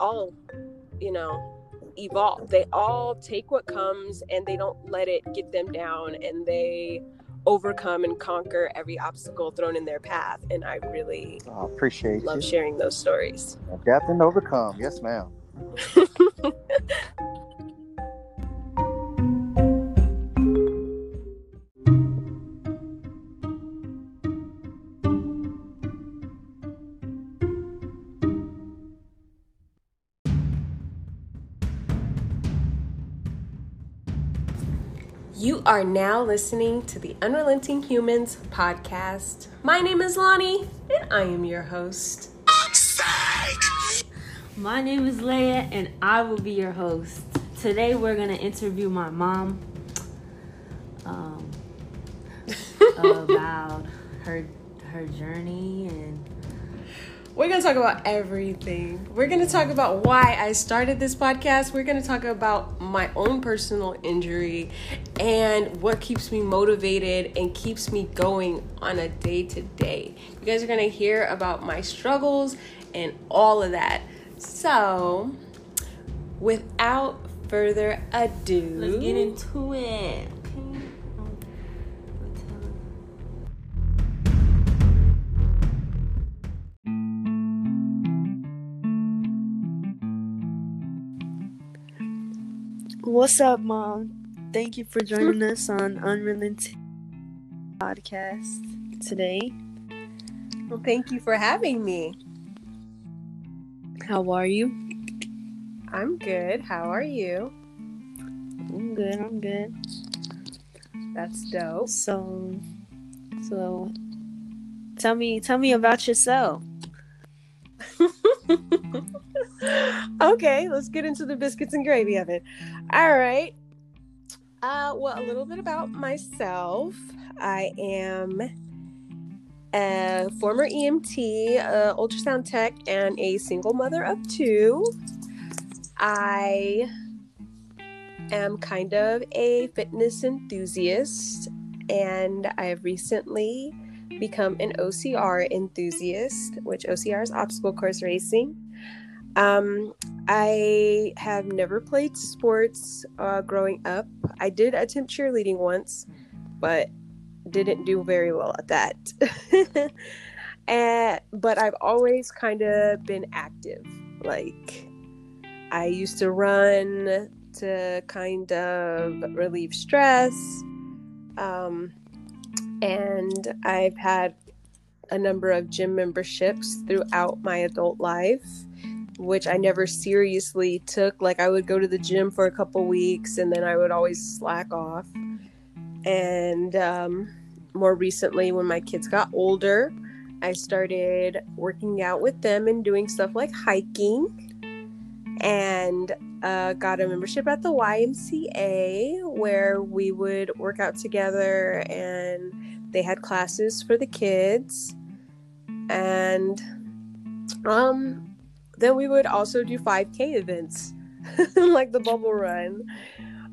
all, you know, evolve. They all take what comes and they don't let it get them down and they overcome and conquer every obstacle thrown in their path. And I really I appreciate love you. sharing those stories. Adapt and overcome. Yes, ma'am. are now listening to the Unrelenting Humans podcast. My name is Lonnie, and I am your host. My name is Leia, and I will be your host. Today, we're gonna interview my mom um, about her her journey and We're going to talk about everything. We're going to talk about why I started this podcast. We're going to talk about my own personal injury and what keeps me motivated and keeps me going on a day to day. You guys are going to hear about my struggles and all of that. So, without further ado, let's get into it. What's up, Mom? Thank you for joining us on Unrelenting Podcast today. Well, thank you for having me. How are you? I'm good. How are you? I'm good. I'm good. That's dope. So, so, tell me, tell me about yourself. okay, let's get into the biscuits and gravy of it. All right. Uh, well, a little bit about myself. I am a former EMT, uh, ultrasound tech, and a single mother of two. I am kind of a fitness enthusiast, and I have recently become an OCR enthusiast, which OCR is obstacle course racing. Um, I have never played sports uh, growing up. I did attempt cheerleading once, but didn't do very well at that. and, but I've always kind of been active. Like, I used to run to kind of relieve stress. Um, and I've had a number of gym memberships throughout my adult life which I never seriously took. Like I would go to the gym for a couple weeks and then I would always slack off. And um, more recently, when my kids got older, I started working out with them and doing stuff like hiking and uh, got a membership at the YMCA where we would work out together and they had classes for the kids. And um then we would also do 5K events, like the bubble run,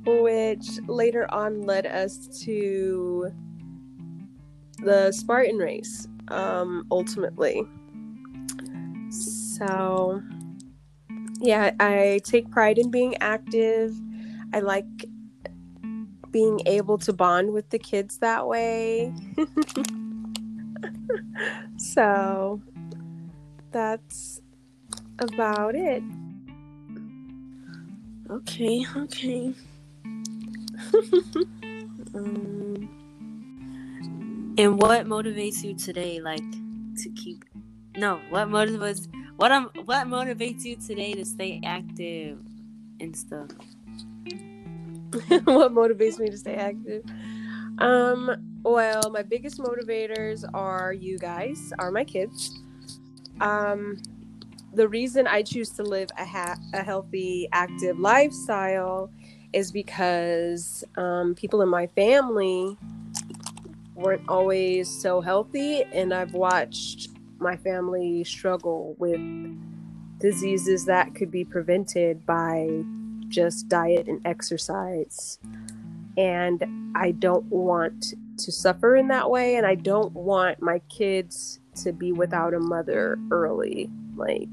which later on led us to the Spartan race, um, ultimately. So, yeah, I take pride in being active. I like being able to bond with the kids that way. so, that's about it. Okay, okay. um, and what motivates you today, like to keep? No, what motivates? What um, what motivates you today to stay active and stuff? what motivates me to stay active? Um, well, my biggest motivators are you guys, are my kids. Um, the reason I choose to live a, ha- a healthy, active lifestyle is because um, people in my family weren't always so healthy, and I've watched my family struggle with diseases that could be prevented by just diet and exercise. And I don't want to suffer in that way, and I don't want my kids to be without a mother early. Like,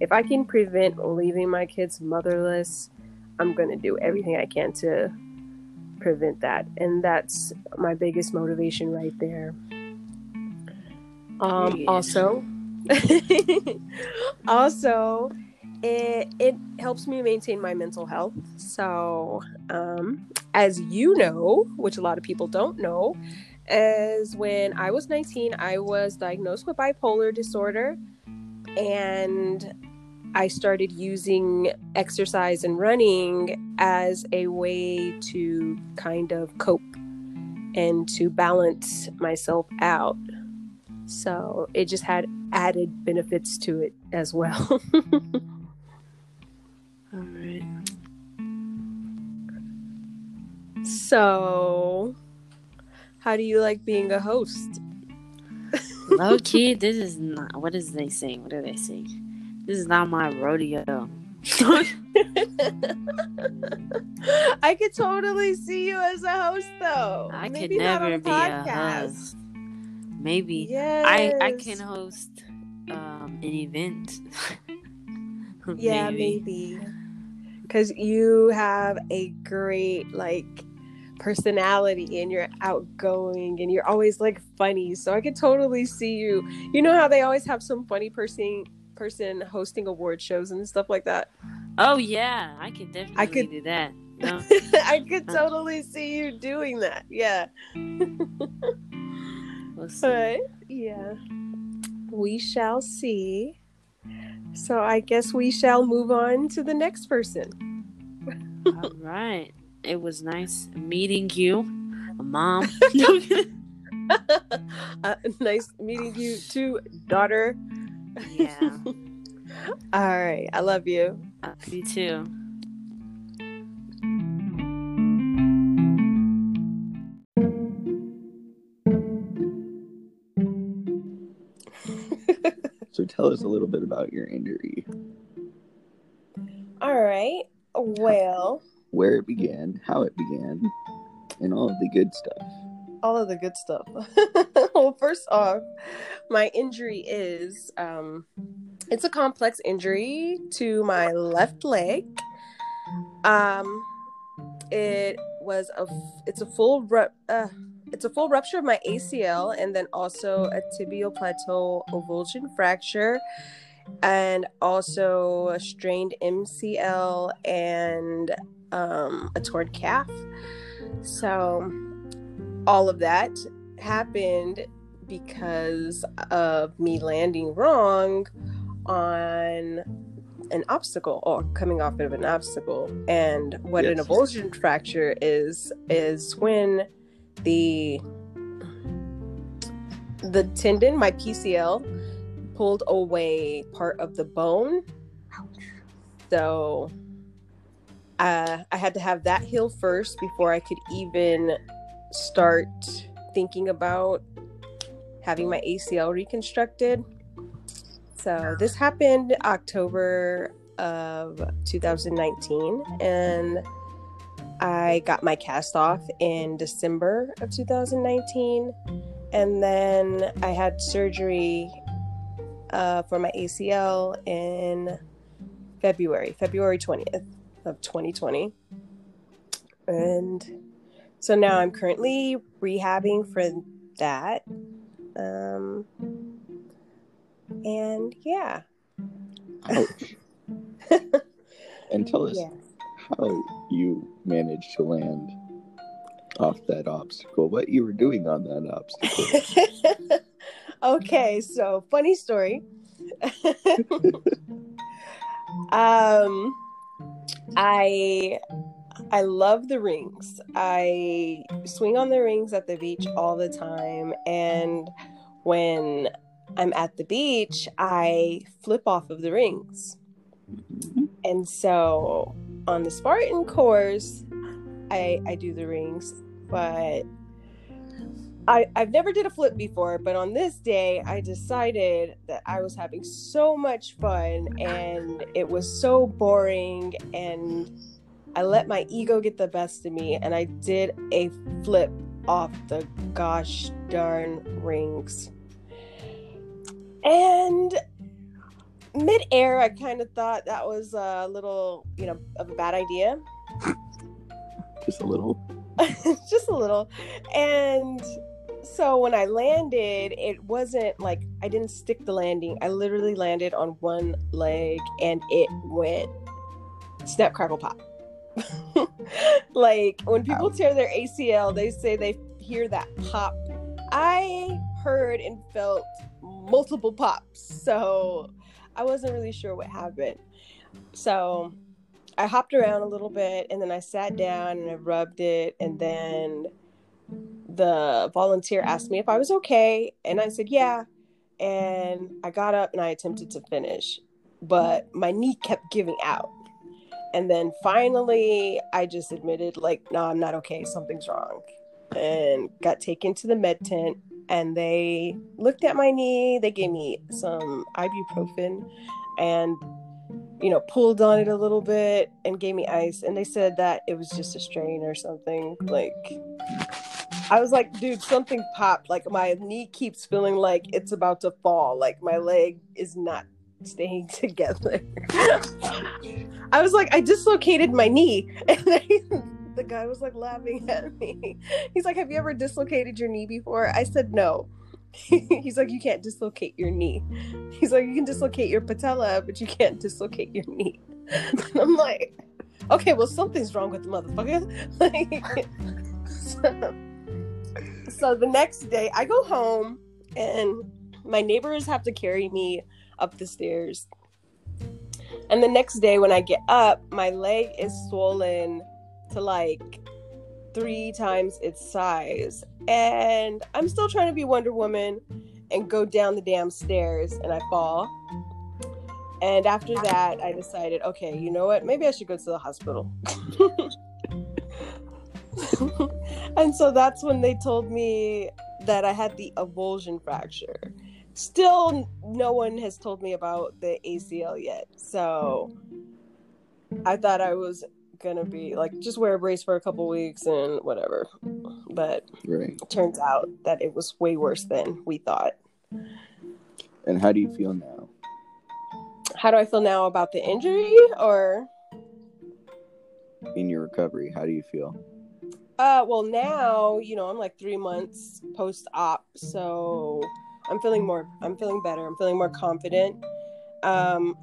if I can prevent leaving my kids motherless, I'm going to do everything I can to prevent that. And that's my biggest motivation right there. Um, Yeah. also, also, it, it helps me maintain my mental health. So, um, as you know, which a lot of people don't know, as when I was 19, I was diagnosed with bipolar disorder and I started using exercise and running as a way to kind of cope and to balance myself out. So it just had added benefits to it as well. All right. so, how do you like being a host? Low key, this is not. What is they saying? What are they saying? This is not my rodeo. I could totally see you as a host, though. I could Maybe not never be a host. Maybe Yes. I I can host um an event. Yeah, maybe. Because you have a great like personality and you're outgoing and you're always like funny. So I could totally see you. You know how they always have some funny person person hosting award shows and stuff like that. Oh yeah, I could definitely I could- do that. No, I could totally see you doing that. Yeah. we'll see. But yeah. We shall see. So I guess we shall move on to the next person. All right. It was nice meeting you, mom. uh, nice meeting you too, daughter. Yeah, All right. I love you. me too. So tell us a little bit about your injury, All right. Well, where it began, how it began, and all of the good stuff. All of the good stuff. well, first off, my injury is um it's a complex injury to my left leg. Um it was a it's a full ru- uh, it's a full rupture of my ACL and then also a tibial plateau avulsion fracture and also a strained MCL and um, a torn calf. So all of that happened because of me landing wrong on an obstacle or coming off of an obstacle. And what an avulsion fracture is is when the the tendon my pcl pulled away part of the bone. So uh, i had to have that heal first before i could even start thinking about having my ACL reconstructed. So this happened October of 2019 and I got my cast off in December of 2019 and then I had surgery uh, for my ACL in February, February 20th of 2020. And so now I'm currently rehabbing for that. Um, and yeah. Ouch. and tell us yeah. how you managed to land off that obstacle, what you were doing on that obstacle. okay, so funny story. um I I love the rings. I swing on the rings at the beach all the time and when I'm at the beach, I flip off of the rings. Mhm. And so on the Spartan course, I I do the rings, but I I've never did a flip before, but on this day I decided that I was having so much fun and it was so boring and I let my ego get the best of me and I did a flip off the gosh darn rings. And midair, I kind of thought that was a little, you know, of a bad idea. Just a little. just a little. And so when I landed, it wasn't like I didn't stick the landing. I literally landed on one leg and it went snap crackle pop. like when people Wow. tear their ACL, they say they hear that pop. I heard and felt multiple pops. So I wasn't really sure what happened. So I hopped around a little bit and then I sat down and I rubbed it and then the volunteer asked me if I was okay and I said yeah and I got up and I attempted to finish but my knee kept giving out and then finally I just admitted like no I'm not okay something's wrong and got taken to the med tent and they looked at my knee they gave me some ibuprofen and you know pulled on it a little bit and gave me ice and they said that it was just a strain or something like I was like, dude, something popped. Like my knee keeps feeling like it's about to fall. Like my leg is not staying together. I was like, I dislocated my knee. And they, the guy was like laughing at me. He's like, Have you ever dislocated your knee before? I said no. He's like, You can't dislocate your knee. He's like, You can dislocate your patella, but you can't dislocate your knee. And I'm like, Okay, well, something's wrong with the motherfucker. Like, so, so the next day I go home and my neighbors have to carry me up the stairs. And the next day when I get up, my leg is swollen to like three times its size. And I'm still trying to be Wonder Woman and go down the damn stairs and I fall. And after that, I decided, okay, you know what? Maybe I should go to the hospital. and so that's when they told me that I had the avulsion fracture. Still, no one has told me about the ACL yet. So I thought I was gonna be like just wear a brace for a couple weeks and whatever. But Right. it turns out that it was way worse than we thought. And how do you feel now? How do I feel now about the injury or In your recovery, how do you feel? Uh, well, now you know I'm like three months post op, so I'm feeling more. I'm feeling better. I'm feeling more confident. Um,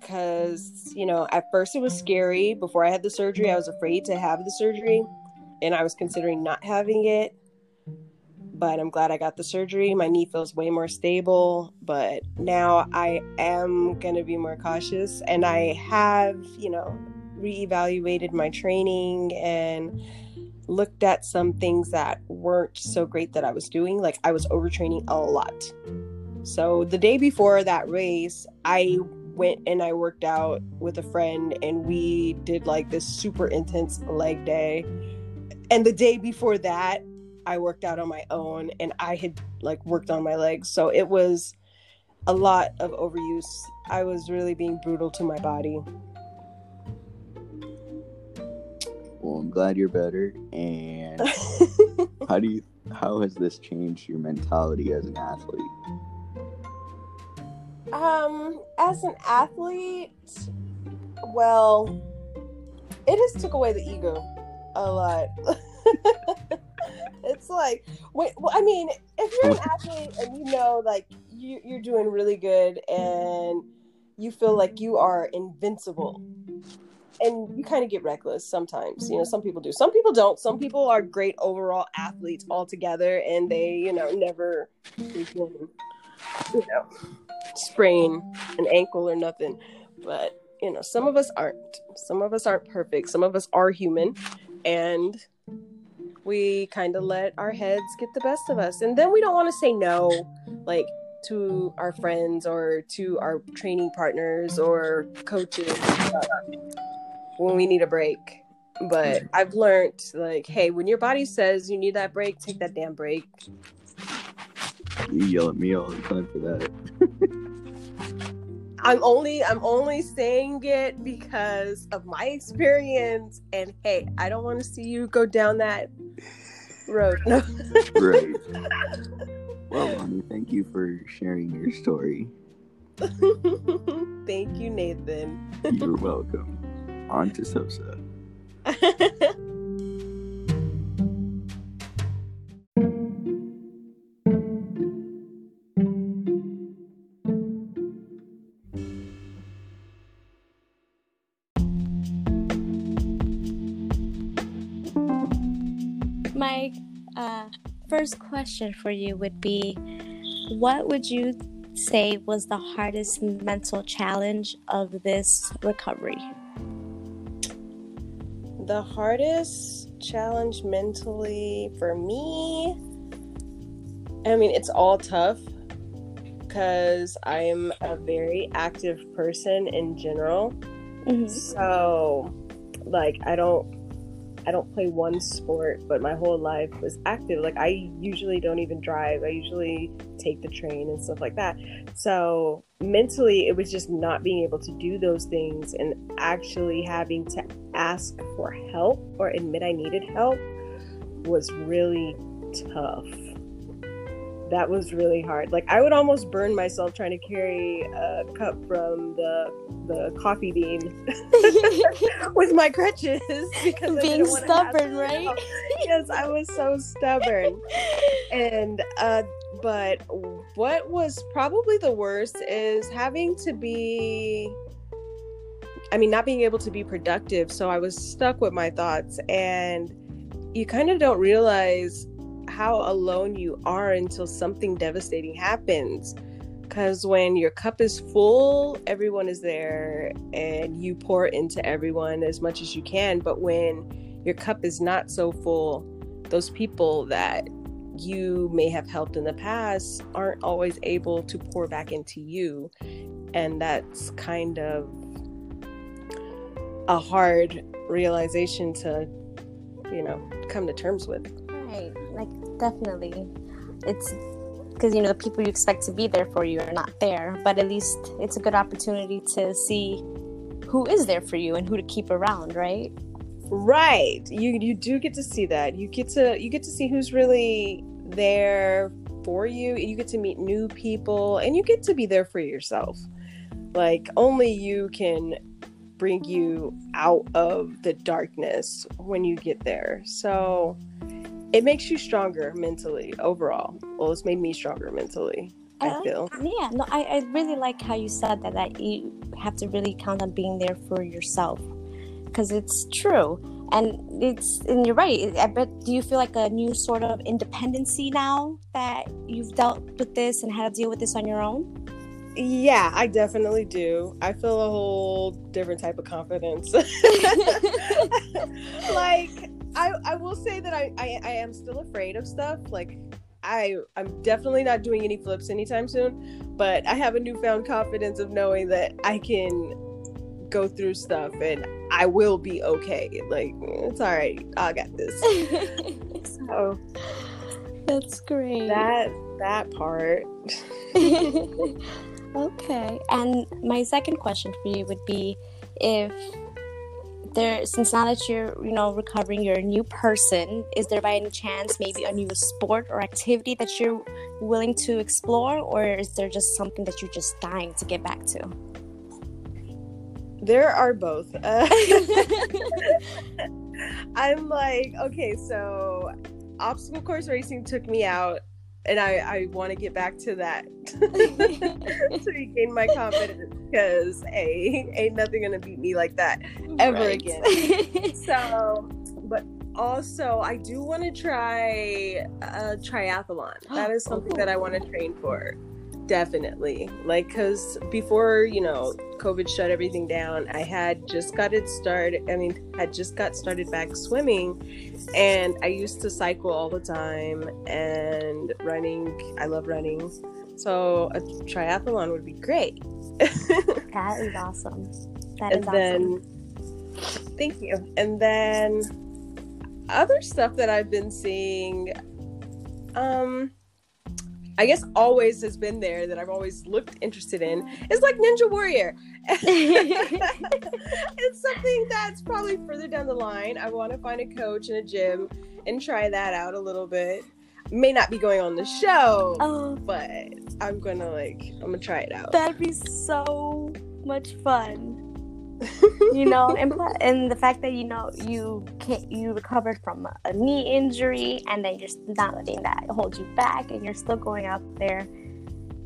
because you know at first it was scary. Before I had the surgery, I was afraid to have the surgery, and I was considering not having it. But I'm glad I got the surgery. My knee feels way more stable. But now I am gonna be more cautious, and I have you know reevaluated my training and looked at some things that weren't so great that I was doing. Like I was overtraining a lot. So the day before that race, I went and I worked out with a friend and we did like this super intense leg day. And the day before that, I worked out on my own and I had like worked on my legs. So it was a lot of overuse. I was really being brutal to my body. Well, I'm glad you're better. And how do you? How has this changed your mentality as an athlete? Um, as an athlete, well, it has took away the ego a lot. it's like, wait, well, I mean, if you're an athlete and you know, like, you, you're doing really good and you feel like you are invincible, and you mm-hmm. kind of get reckless sometimes. You know, some people do. Some people don't. Some mm-hmm. people are great overall athletes altogether, and they, you know, never, you know, sprain an ankle or nothing. But you know, some of us aren't. Some of us aren't perfect. Some of us are human, and we kind of let our heads get the best of us, and then we don't want to say no, like to our friends or to our training partners or coaches when we need a break. But mm-hmm. I've learned, like, hey, when your body says you need that break, take that damn break. You yell at me all the time for that. I'm only I'm only saying it because of my experience and hey, I don't want to see you go down that road. No. Right. well, Lonnie, thank you for sharing your story. Thank you, Nathan. You're welcome. On to Sosa. My uh, first question for you would be What would you say was the hardest mental challenge of this recovery? The hardest challenge mentally for me, I mean, it's all tough because I'm a very active person in general. Mhm. So, like, I don't. I don't play one sport, but my whole life was active. Like I usually don't even drive. I usually take the train and stuff like that. So mentally, it was just not being able to do those things and actually having to ask for help or admit I needed help was really tough. That was really hard. Like I would almost burn myself trying to carry a cup from the the coffee bean with my crutches because I Being stubborn, right? yes, I was so stubborn. And uh but what was probably the worst is having to be I mean not being able to be productive, so I was stuck with my thoughts and you kind of don't realize how alone you are until something devastating happens. Because when your cup is full, everyone is there and you pour into everyone as much as you can. But when your cup is not so full, those people that you may have helped in the past aren't always able to pour back into you. And that's kind of a hard realization to, you know, come to terms with. Right, like definitely. It's because you know the people you expect to be there for you are not there, but at least it's a good opportunity to see who is there for you and who to keep around, right? Right. You you do get to see that. You get to you get to see who's really there for you. You get to meet new people and you get to be there for yourself. Like only you can bring you out of the darkness when you get there. So it makes you stronger mentally overall. Well, it's made me stronger mentally. I Uh, feel. Yeah, no, I, I really like how you said that that you have to really count on being there for yourself because it's true. And it's and you're right. I bet. Do you feel like a new sort of independency now that you've dealt with this and had to deal with this on your own? Yeah, I definitely do. I feel a whole different type of confidence. like I, I will say that I, I, I am still afraid of stuff. Like I I'm definitely not doing any flips anytime soon, but I have a newfound confidence of knowing that I can go through stuff and I will be okay. Like it's all right. I got this. So That's great. that that part. okay. And my second question for you would be if there since now that you're, you know, recovering you're a new person, is there by any chance maybe a new sport or activity that you're willing to explore or is there just something that you're just dying to get back to? There are both. Uh, I'm like, okay, so obstacle course racing took me out, and I, I want to get back to that to regain my confidence because a ain't nothing gonna beat me like that ever Right. again. So, but also I do want to try a triathlon. That is something that I want to oh. train for. Definitely. Like, because before, you know, COVID shut everything down, I had just got it started. I mean, had just got started back swimming. And I used to cycle all the time and running. I love running. So a triathlon would be great. That is awesome. That is and then, thank you. And then, other stuff that I've been seeing, um, I guess always has been there that I've always looked interested in is like Ninja Warrior. it's something that's probably further down the line. I want to find a coach and a gym and try that out a little bit. may not be going on the show, Oh, but I'm gonna like I'm gonna try it out. that'd be so much fun. you know, and and the fact that you know you can't you recovered from a, knee injury, and then you're not letting that hold you back, and you're still going out there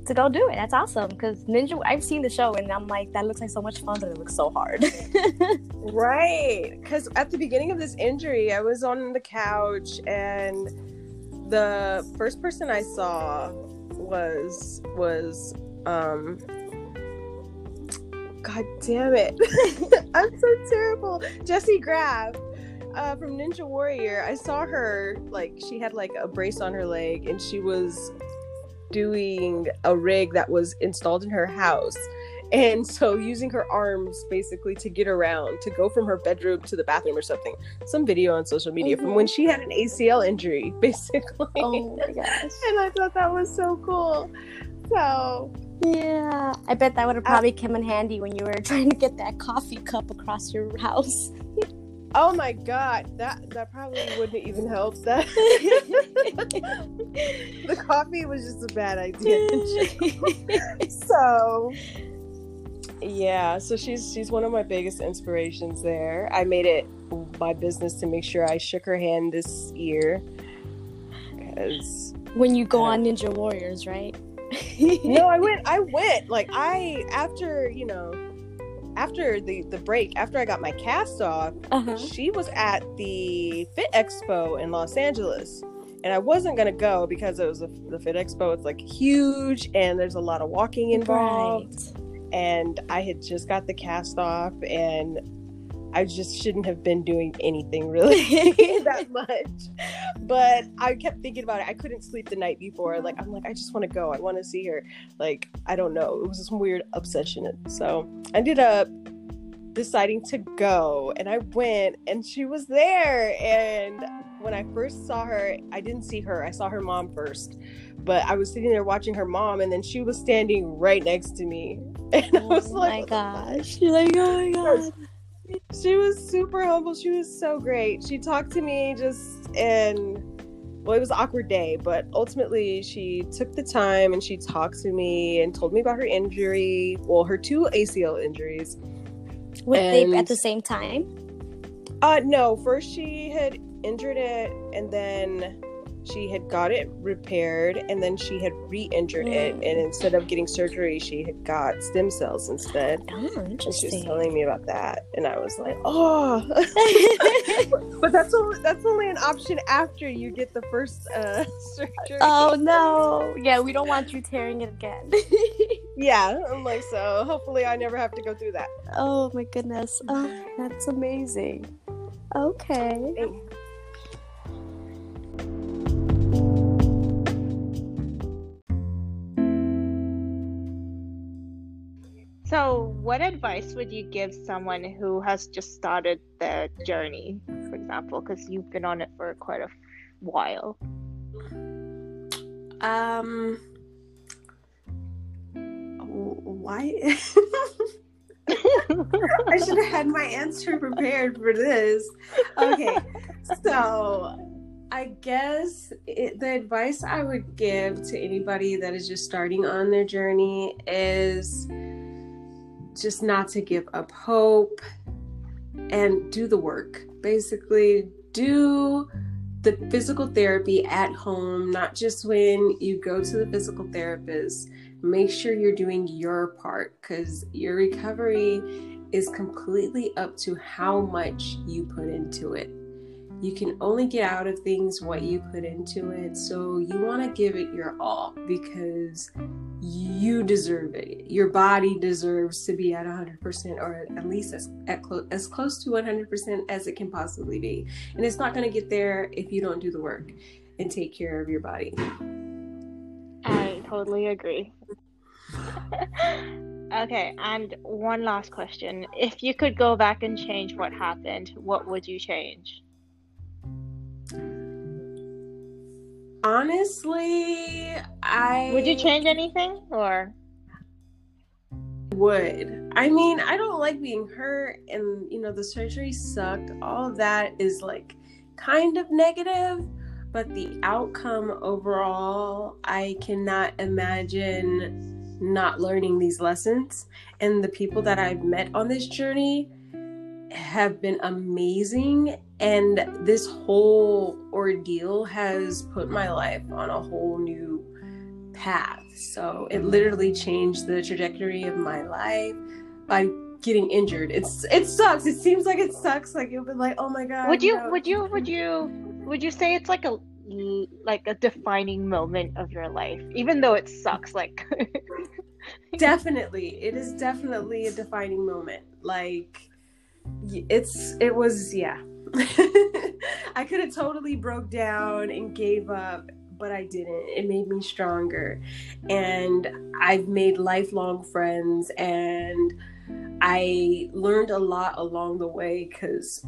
to go do it. That's awesome. Because Ninja, I've seen the show, and I'm like, that looks like so much fun, but it looks so hard. Right. Because at the beginning of this injury, I was on the couch and the first person I saw was was um God damn it. I'm so terrible. Jessie Graff. Uh, from Ninja Warrior, I saw her like she had like a brace on her leg and she was doing a rig that was installed in her house and so using her arms basically to get around to go from her bedroom to the bathroom or something some video on social media from when she had an acl injury basically oh my gosh. and i thought that was so cool so Yeah, I bet that would have uh, probably come in handy when you were trying to get that coffee cup across your house. oh my god. That that probably wouldn't even help that. The coffee was just a bad idea. So yeah so she's she's one of my biggest inspirations there. I made it my business to make sure i shook her hand this year. Because when you go on Ninja Warriors, right? No i went i went like i after you know after the the break after i got my cast off Uh-huh. she was at the fit expo in los angeles. And i wasn't going to go because it was a, the fit expo it's like huge and there's a lot of walking involved. And I had just got the cast off, and I just shouldn't have been doing anything really that much. But I kept thinking about it. I couldn't sleep the night before. Like I'm like, I just want to go. I want to see her. Like I don't know. It was this weird obsession. So I ended up deciding to go, and I went, and she was there. And when I first saw her, I didn't see her. I saw her mom first. But I was sitting there watching her mom, and then she was standing right next to me. And I was like, oh like, my gosh. You're like, oh my god. She was super humble. She was so great. She talked to me just and well, it was an awkward day, but ultimately she took the time and she talked to me and told me about her injury. Well, her two ACL injuries. Were they at the same time? Uh no, first she had injured it and then she had got it repaired and then she had re-injured it Mm. and instead of getting surgery she had got stem cells instead Oh, and she was telling me about that and i was like oh but that's only that's only an option after you get the first uh surgery oh no. Yeah, we don't want you tearing it again. yeah i'm like so hopefully i never have to go through that oh my goodness. Oh, that's amazing. Okay. So, what advice would you give someone who has just started their journey, for example, because you've been on it for quite a while? um why I should have had my answer prepared for this. Okay, so I guess it, the advice I would give to anybody that is just starting on their journey is just not to give up hope and do the work. Basically, do the physical therapy at home, not just when you go to the physical therapist make sure you're doing your part because your recovery is completely up to how much you put into it. You can only get out of things what you put into it, so you want to give it your all because you deserve it. Your body deserves to be at 100% or at least as, at clo- as close to 100% as it can possibly be. And it's not going to get there if you don't do the work and take care of your body. I totally agree. okay, and one last question. If you could go back and change what happened, what would you change? Honestly, I Would you change anything or would. I mean, I don't like being hurt, and you know, the surgery sucked. All of that is like kind of negative, but the outcome overall, I cannot imagine not learning these lessons. And the people that I've met on this journey have been amazing. And this whole ordeal has put my life on a whole new path. So it mm-hmm. literally changed the trajectory of my life by getting injured. It's it sucks. It seems like it sucks. Like you've been like, oh my god. Would you no. would you would you would you say it's like a like a defining moment of your life, even though it sucks? Like definitely, it is definitely a defining moment. Like it's it was yeah. I could have totally broke down and gave up but I didn't. It made me stronger. And I've made lifelong friends and I learned a lot along the way because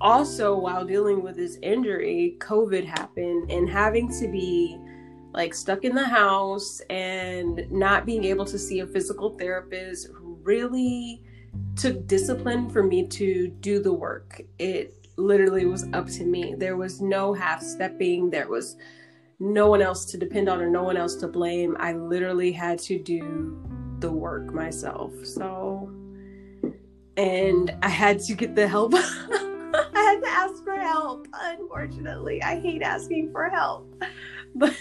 also while dealing with this injury, COVID happened and having to be like stuck in the house and not being able to see a physical therapist really took discipline for me to do the work. It literally was up to me. There was no half stepping. There was no one else to depend on or no one else to blame. I literally had to do the work myself. So, and I had to get the help. I had to ask for help. Unfortunately, I hate asking for help. But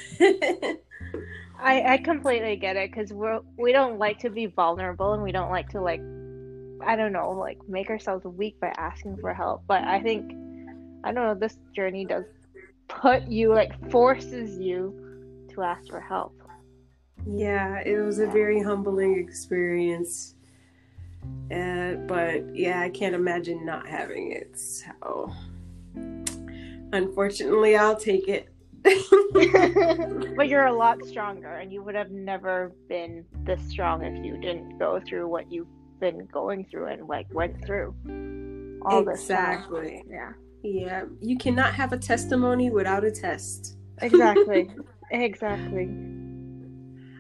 I I completely get it because we're we don't like to be vulnerable and we don't like to like I don't know like make ourselves weak by asking for help. But I think I don't know this journey does put you like forces you to ask for help. Yeah, it was a very humbling experience. Uh, but yeah, I can't imagine not having it. So, unfortunately, I'll take it. but you're a lot stronger, and you would have never been this strong if you didn't go through what you've been going through and like went through all exactly. Yeah. Yeah, you cannot have a testimony without a test. Exactly. exactly.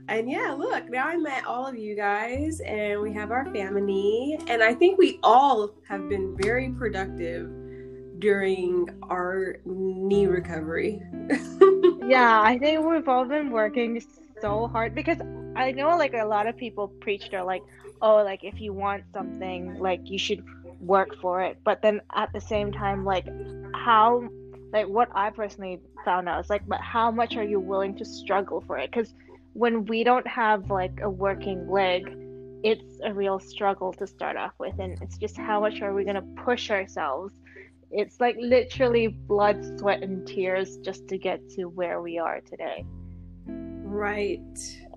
And yeah, look, now I met all of you guys and we have our family. And I think we all have been very productive during our knee recovery. yeah, I think we've all been working so hard because I know like a lot of people preach they're like, oh, like if you want something, like you should work for it. But then at the same time like how like what i personally found out is like but how much are you willing to struggle for it? Because when we don't have like a working leg it's a real struggle to start off with. And it's just how much are we going to push ourselves? It's like literally blood sweat and tears just to get to where we are today right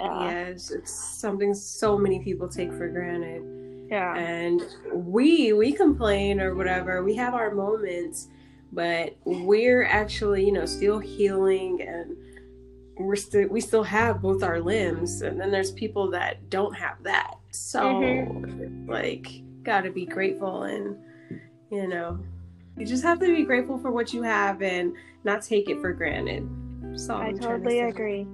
yes it's something so many people take for granted yeah. And we we complain or whatever. We have our moments, but we're actually, you know, still healing and we're still we still have both our limbs and then there's people that don't have that. So mm-hmm. like got to be grateful and you know, you just have to be grateful for what you have and not take it for granted. So I totally to agree.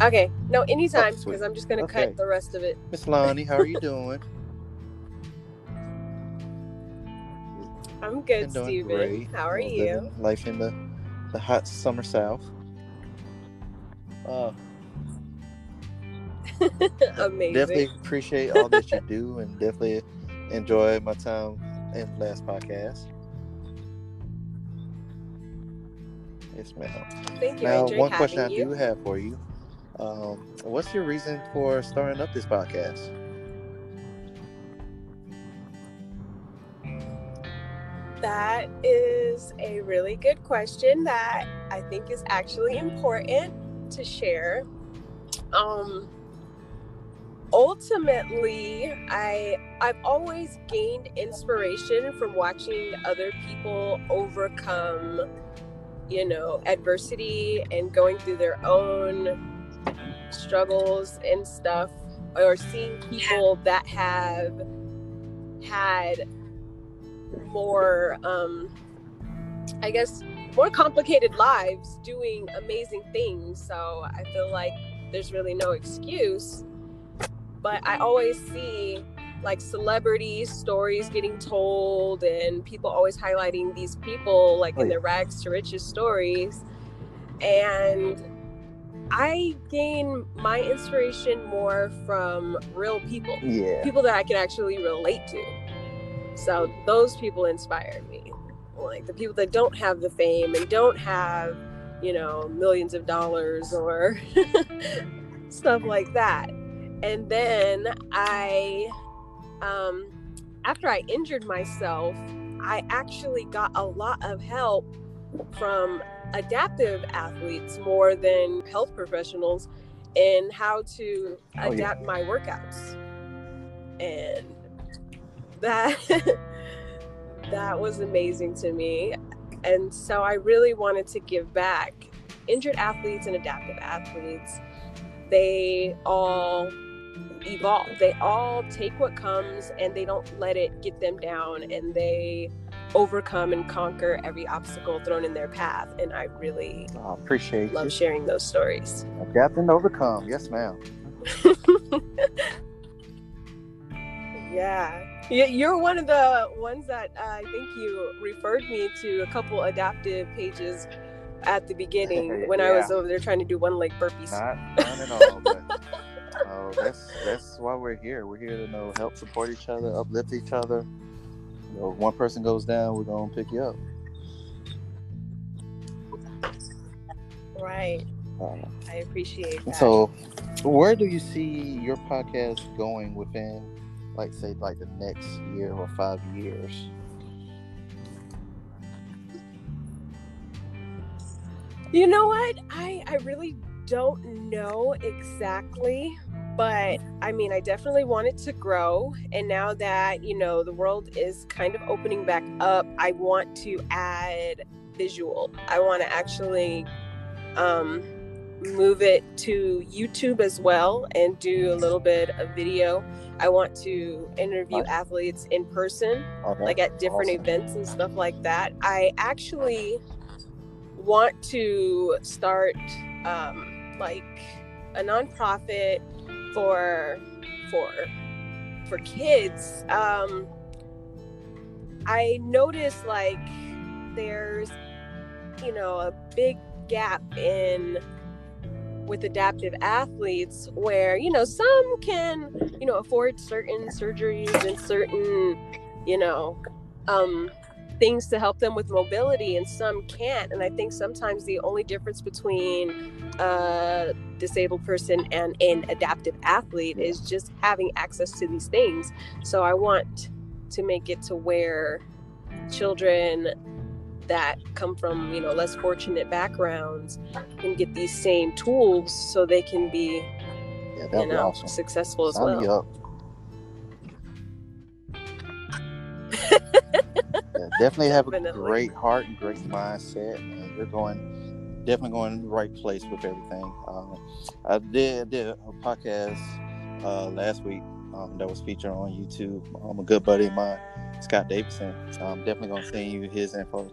Okay. No, anytime because oh, I'm just gonna okay. cut the rest of it. Miss Lonnie, how are you doing? I'm good, Steven. Great. How are you? Life in the the hot summer south. Uh, Amazing. Definitely appreciate all that you do, and definitely enjoy my time in the last podcast. Yes, ma'am. Thank you. Now, one question I do have for you um, what's your reason for starting up this podcast? That is a really good question that I think is actually important to share. Um, ultimately, I I've always gained inspiration from watching other people overcome, you know, adversity and going through their own struggles and stuff or seeing people that have had more um i guess more complicated lives doing amazing things. So i feel like there's really no excuse but I always see like celebrity stories getting told and people always highlighting these people like Oh, in yeah. their rags to riches stories. And i gain my inspiration more from real people. Yeah. people that i can actually relate to. So those people inspired me. Like the people that don't have the fame and don't have you know millions of dollars or stuff like that. And then i um after i injured myself i actually got a lot of help from adaptive athletes more than health professionals in how to Oh, yeah. adapt my workouts. And that that was amazing to me. And so i really wanted to give back. Injured athletes and adaptive athletes they all evolve they all take what comes and they don't let it get them down and they overcome and conquer every obstacle thrown in their path and i really I appreciate love you. sharing those stories Adapt and overcome. Yes, ma'am. Yeah. You- You're one of the ones that uh, I think you referred me to a couple adaptive pages at the beginning when I was over there trying to do one leg burpees. Not, not at all. But uh, that's that's why we're here. We're here to you know help support each other, uplift each other. You know, if one person goes down, we're gonna pick you up. Right. Uh, I appreciate that. So, where do you see your podcast going within, like, say, like the next year or five years? You know what? I I really don't know exactly, but I mean, I definitely want it to grow. And now that, you know, the world is kind of opening back up, I want to add visual. I want to actually um move it to YouTube as well and do a little bit of video. I want to interview Nice. athletes in person Okay. like at different Awesome. events and stuff like that. I actually want to start um, like a nonprofit for for for kids. Um, I noticed like there's you know a big gap in with adaptive athletes where you know some can you know afford certain surgeries and certain you know um things to help them with mobility and some can't and i think sometimes the only difference between a disabled person and an adaptive athlete is just having access to these things. So i want to make it to where children that come from you know less fortunate backgrounds can get these same tools so they can be yeah, you know awesome. successful as Sign well definitely have a great heart and great mindset, and you're going definitely going in the right place with everything. Um, I did did a podcast uh, last week um, that was featured on YouTube. Um, a good buddy of mine, Scott Davidson. I'm definitely gonna send you his info.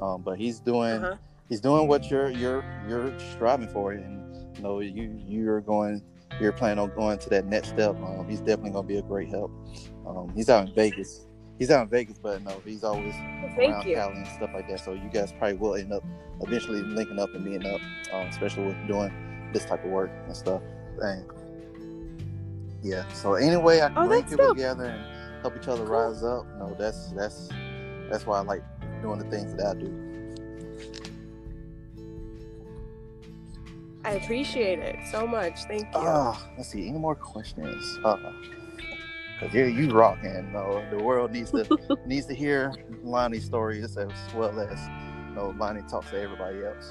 Um, but he's doing uh-huh. he's doing what you're you're you're striving for, and you know you you're going you're planning on going to that next step. Um, he's definitely gonna be a great help. Um, he's out in Vegas. He's out in Vegas, but no, he's always Well, around you Cali and stuff like that. So you guys probably will end up eventually linking up and meeting up, um, especially with doing this type of work and stuff. And yeah, so anyway, I can Oh, bring people dope. together and help each other Cool. rise up. No, that's that's that's why I like doing the things that I do. i appreciate it so much thank you Ah, let's see. Any more questions? Uh, Cause you you rock and no, the world needs to needs to hear Lonnie's stories as well as you know Lonnie talks to everybody else.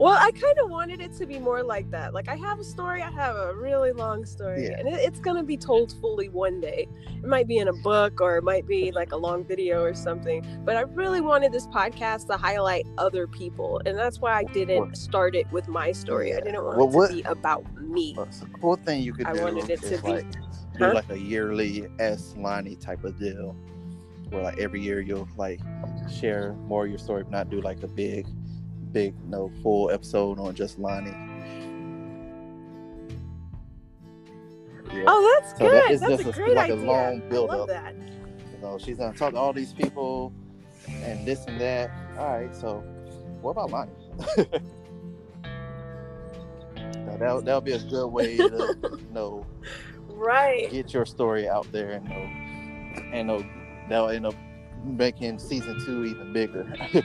Well, I kind of wanted it to be more like that. Like, I have a story, I have a really long story, Yeah. and it, it's going to be told fully one day. It might be in a book or it might be like a long video or something. But I really wanted this podcast to highlight other people. And that's why I didn't start it with my story. I didn't want Well, it to what- be about me. It's a cool thing you could I do I wanted it to is be- like do Huh? like a yearly S Lonnie type of deal, where like every year you'll like share more of your story, but not do like a big, big no full episode on just Lonnie. Yeah. Oh, that's So good. that is that's just a a- great like a idea. long I build-up. love that. You know, she's gonna talk to all these people and this and that. All right, so what about money? Now, that'll, that'll be a good way to you know Right. get your story out there and know, and know that'll end up making season two even bigger.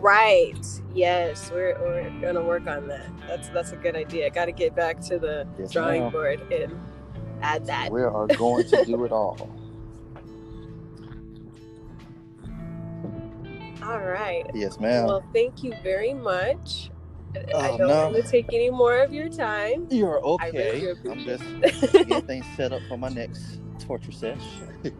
Right. Yes, we're, we're gonna work on that. That's that's a good idea. Got to get back to the Yes, drawing ma'am. board and add that. we are going to do it all. All right. Yes, ma'am. Well, thank you very much. I Oh, don't no. want to take any more of your time. You're I really okay. I'm just getting things set up for my next torture sesh.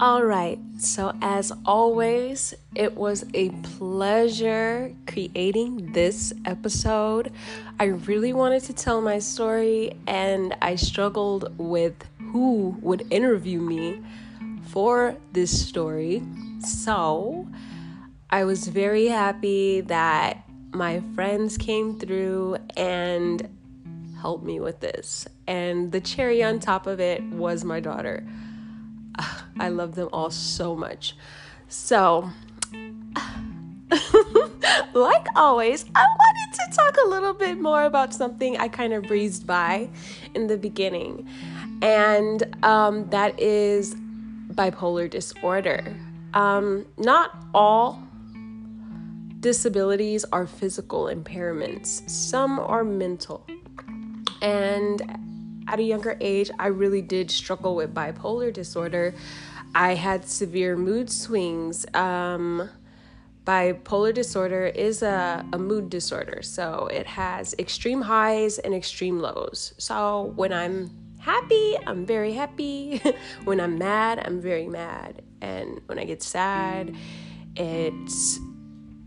All right. So, as always, it was a pleasure creating this episode. I really wanted to tell my story, and I struggled with who would interview me for this story. So, I was very happy that my friends came through and helped me with this. And the cherry on top of it was my daughter. I love them all so much. So, like always, I wanted to talk a little bit more about something I kind of breezed by in the beginning, and um, that is bipolar disorder. Um, not all disabilities are physical impairments, some are mental. And at a younger age, I really did struggle with bipolar disorder. I had severe mood swings. Um, bipolar disorder is a, a mood disorder, so it has extreme highs and extreme lows. So when I'm happy, I'm very happy. when I'm mad, I'm very mad. And when I get sad, it's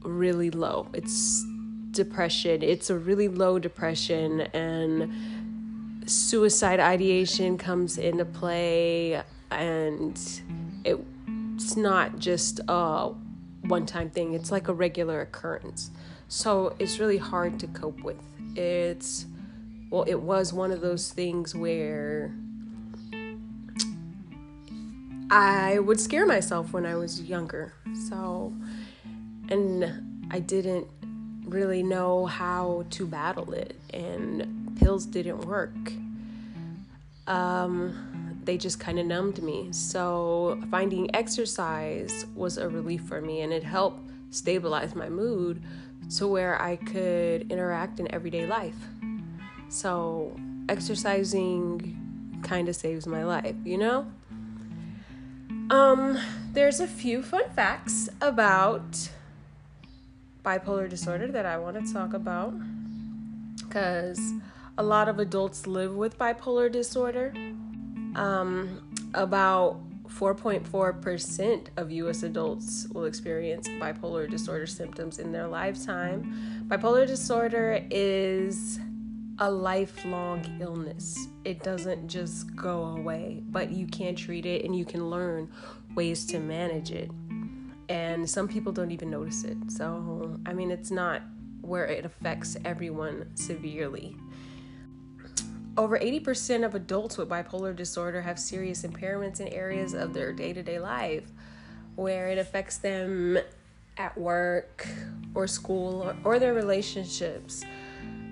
really low. It's depression. It's a really low depression and suicide ideation comes into play and it, it's not just a one-time thing. It's like a regular occurrence. So it's really hard to cope with. It's well, it was one of those things where I would scare myself when I was younger. So, and I didn't really know how to battle it, and pills didn't work. Um, they just kind of numbed me. So, finding exercise was a relief for me, and it helped stabilize my mood to where I could interact in everyday life. So, exercising kind of saves my life, you know? Um, there's a few fun facts about bipolar disorder that I want to talk about because a lot of adults live with bipolar disorder. Um, about 4.4% of US adults will experience bipolar disorder symptoms in their lifetime. Bipolar disorder is a lifelong illness. It doesn't just go away, but you can treat it and you can learn ways to manage it. And some people don't even notice it. So, I mean, it's not where it affects everyone severely. Over 80% of adults with bipolar disorder have serious impairments in areas of their day to day life where it affects them at work or school or, or their relationships.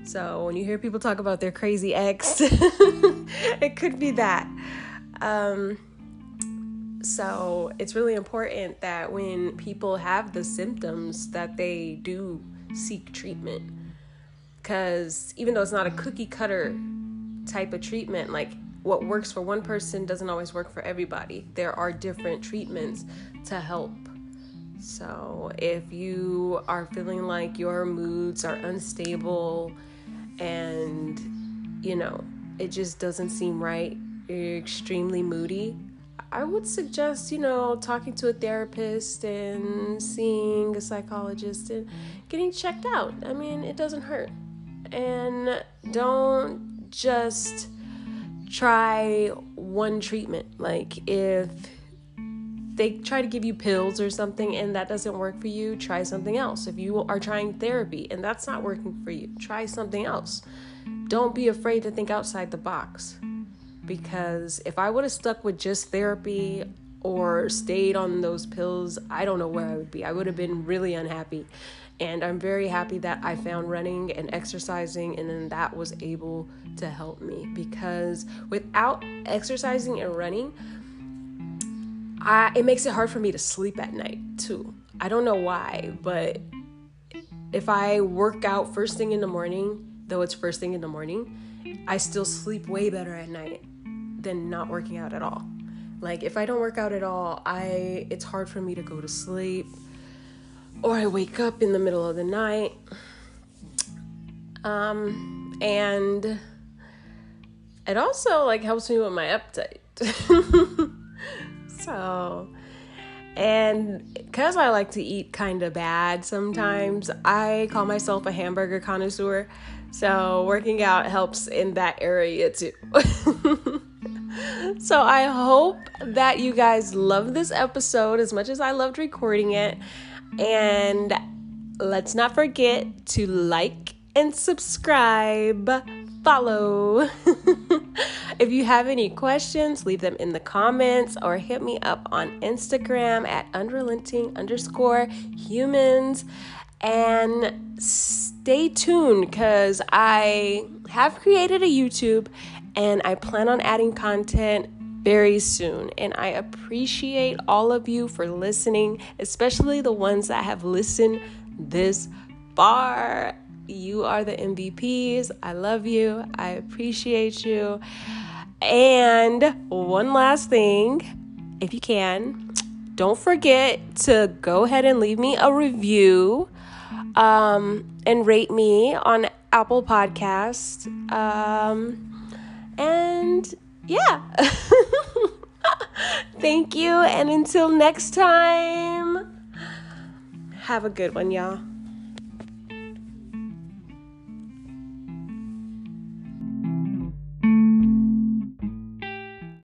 So when you hear people talk about their crazy ex, it could be that. Um, so it's really important that when people have the symptoms that they do seek treatment because even though it's not a cookie cutter type of treatment like what works for one person doesn't always work for everybody there are different treatments to help so if you are feeling like your moods are unstable and you know it just doesn't seem right you're extremely moody I would suggest, you know, talking to a therapist and seeing a psychologist and getting checked out. I mean, it doesn't hurt. And don't just try one treatment. Like if they try to give you pills or something and that doesn't work for you, try something else. If you are trying therapy and that's not working for you, try something else. Don't be afraid to think outside the box. Because if I would have stuck with just therapy or stayed on those pills, I don't know where I would be. I would have been really unhappy. And I'm very happy that I found running and exercising, and then that was able to help me because without exercising and running, I, it makes it hard for me to sleep at night too. I don't know why, but if I work out first thing in the morning, though it's first thing in the morning, I still sleep way better at night than not working out at all. Like if I don't work out at all, I it's hard for me to go to sleep or I wake up in the middle of the night. Um and it also like helps me with my appetite. so and because I like to eat kind of bad sometimes, I call myself a hamburger connoisseur. So working out helps in that area too. so I hope that you guys love this episode as much as I loved recording it. And let's not forget to like and subscribe, follow. if you have any questions, leave them in the comments or hit me up on Instagram at unrelenting underscore humans. And stay tuned because I have created a YouTube and I plan on adding content very soon. And I appreciate all of you for listening, especially the ones that have listened this far. You are the MVPs. I love you. I appreciate you. And one last thing, if you can, don't forget to go ahead and leave me a review um, and rate me on Apple Podcast. Um, and yeah. Thank you. And until next time, have a good one, y'all.